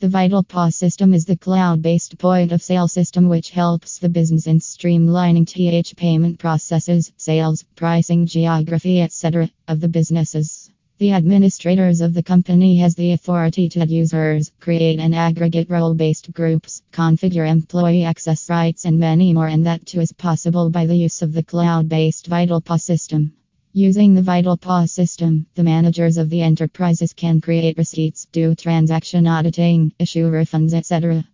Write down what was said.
The VitalPOS system is the cloud based point of sale system which helps the business in streamlining TH payment processes, sales, pricing, geography, etc. of the businesses. The administrators of the company has the authority to add users, create and aggregate role-based groups, configure employee access rights and many more and that too is possible by the use of the cloud-based VitalPOS system. Using the VitalPOS system, the managers of the enterprises can create receipts, do transaction auditing, issue refunds, etc.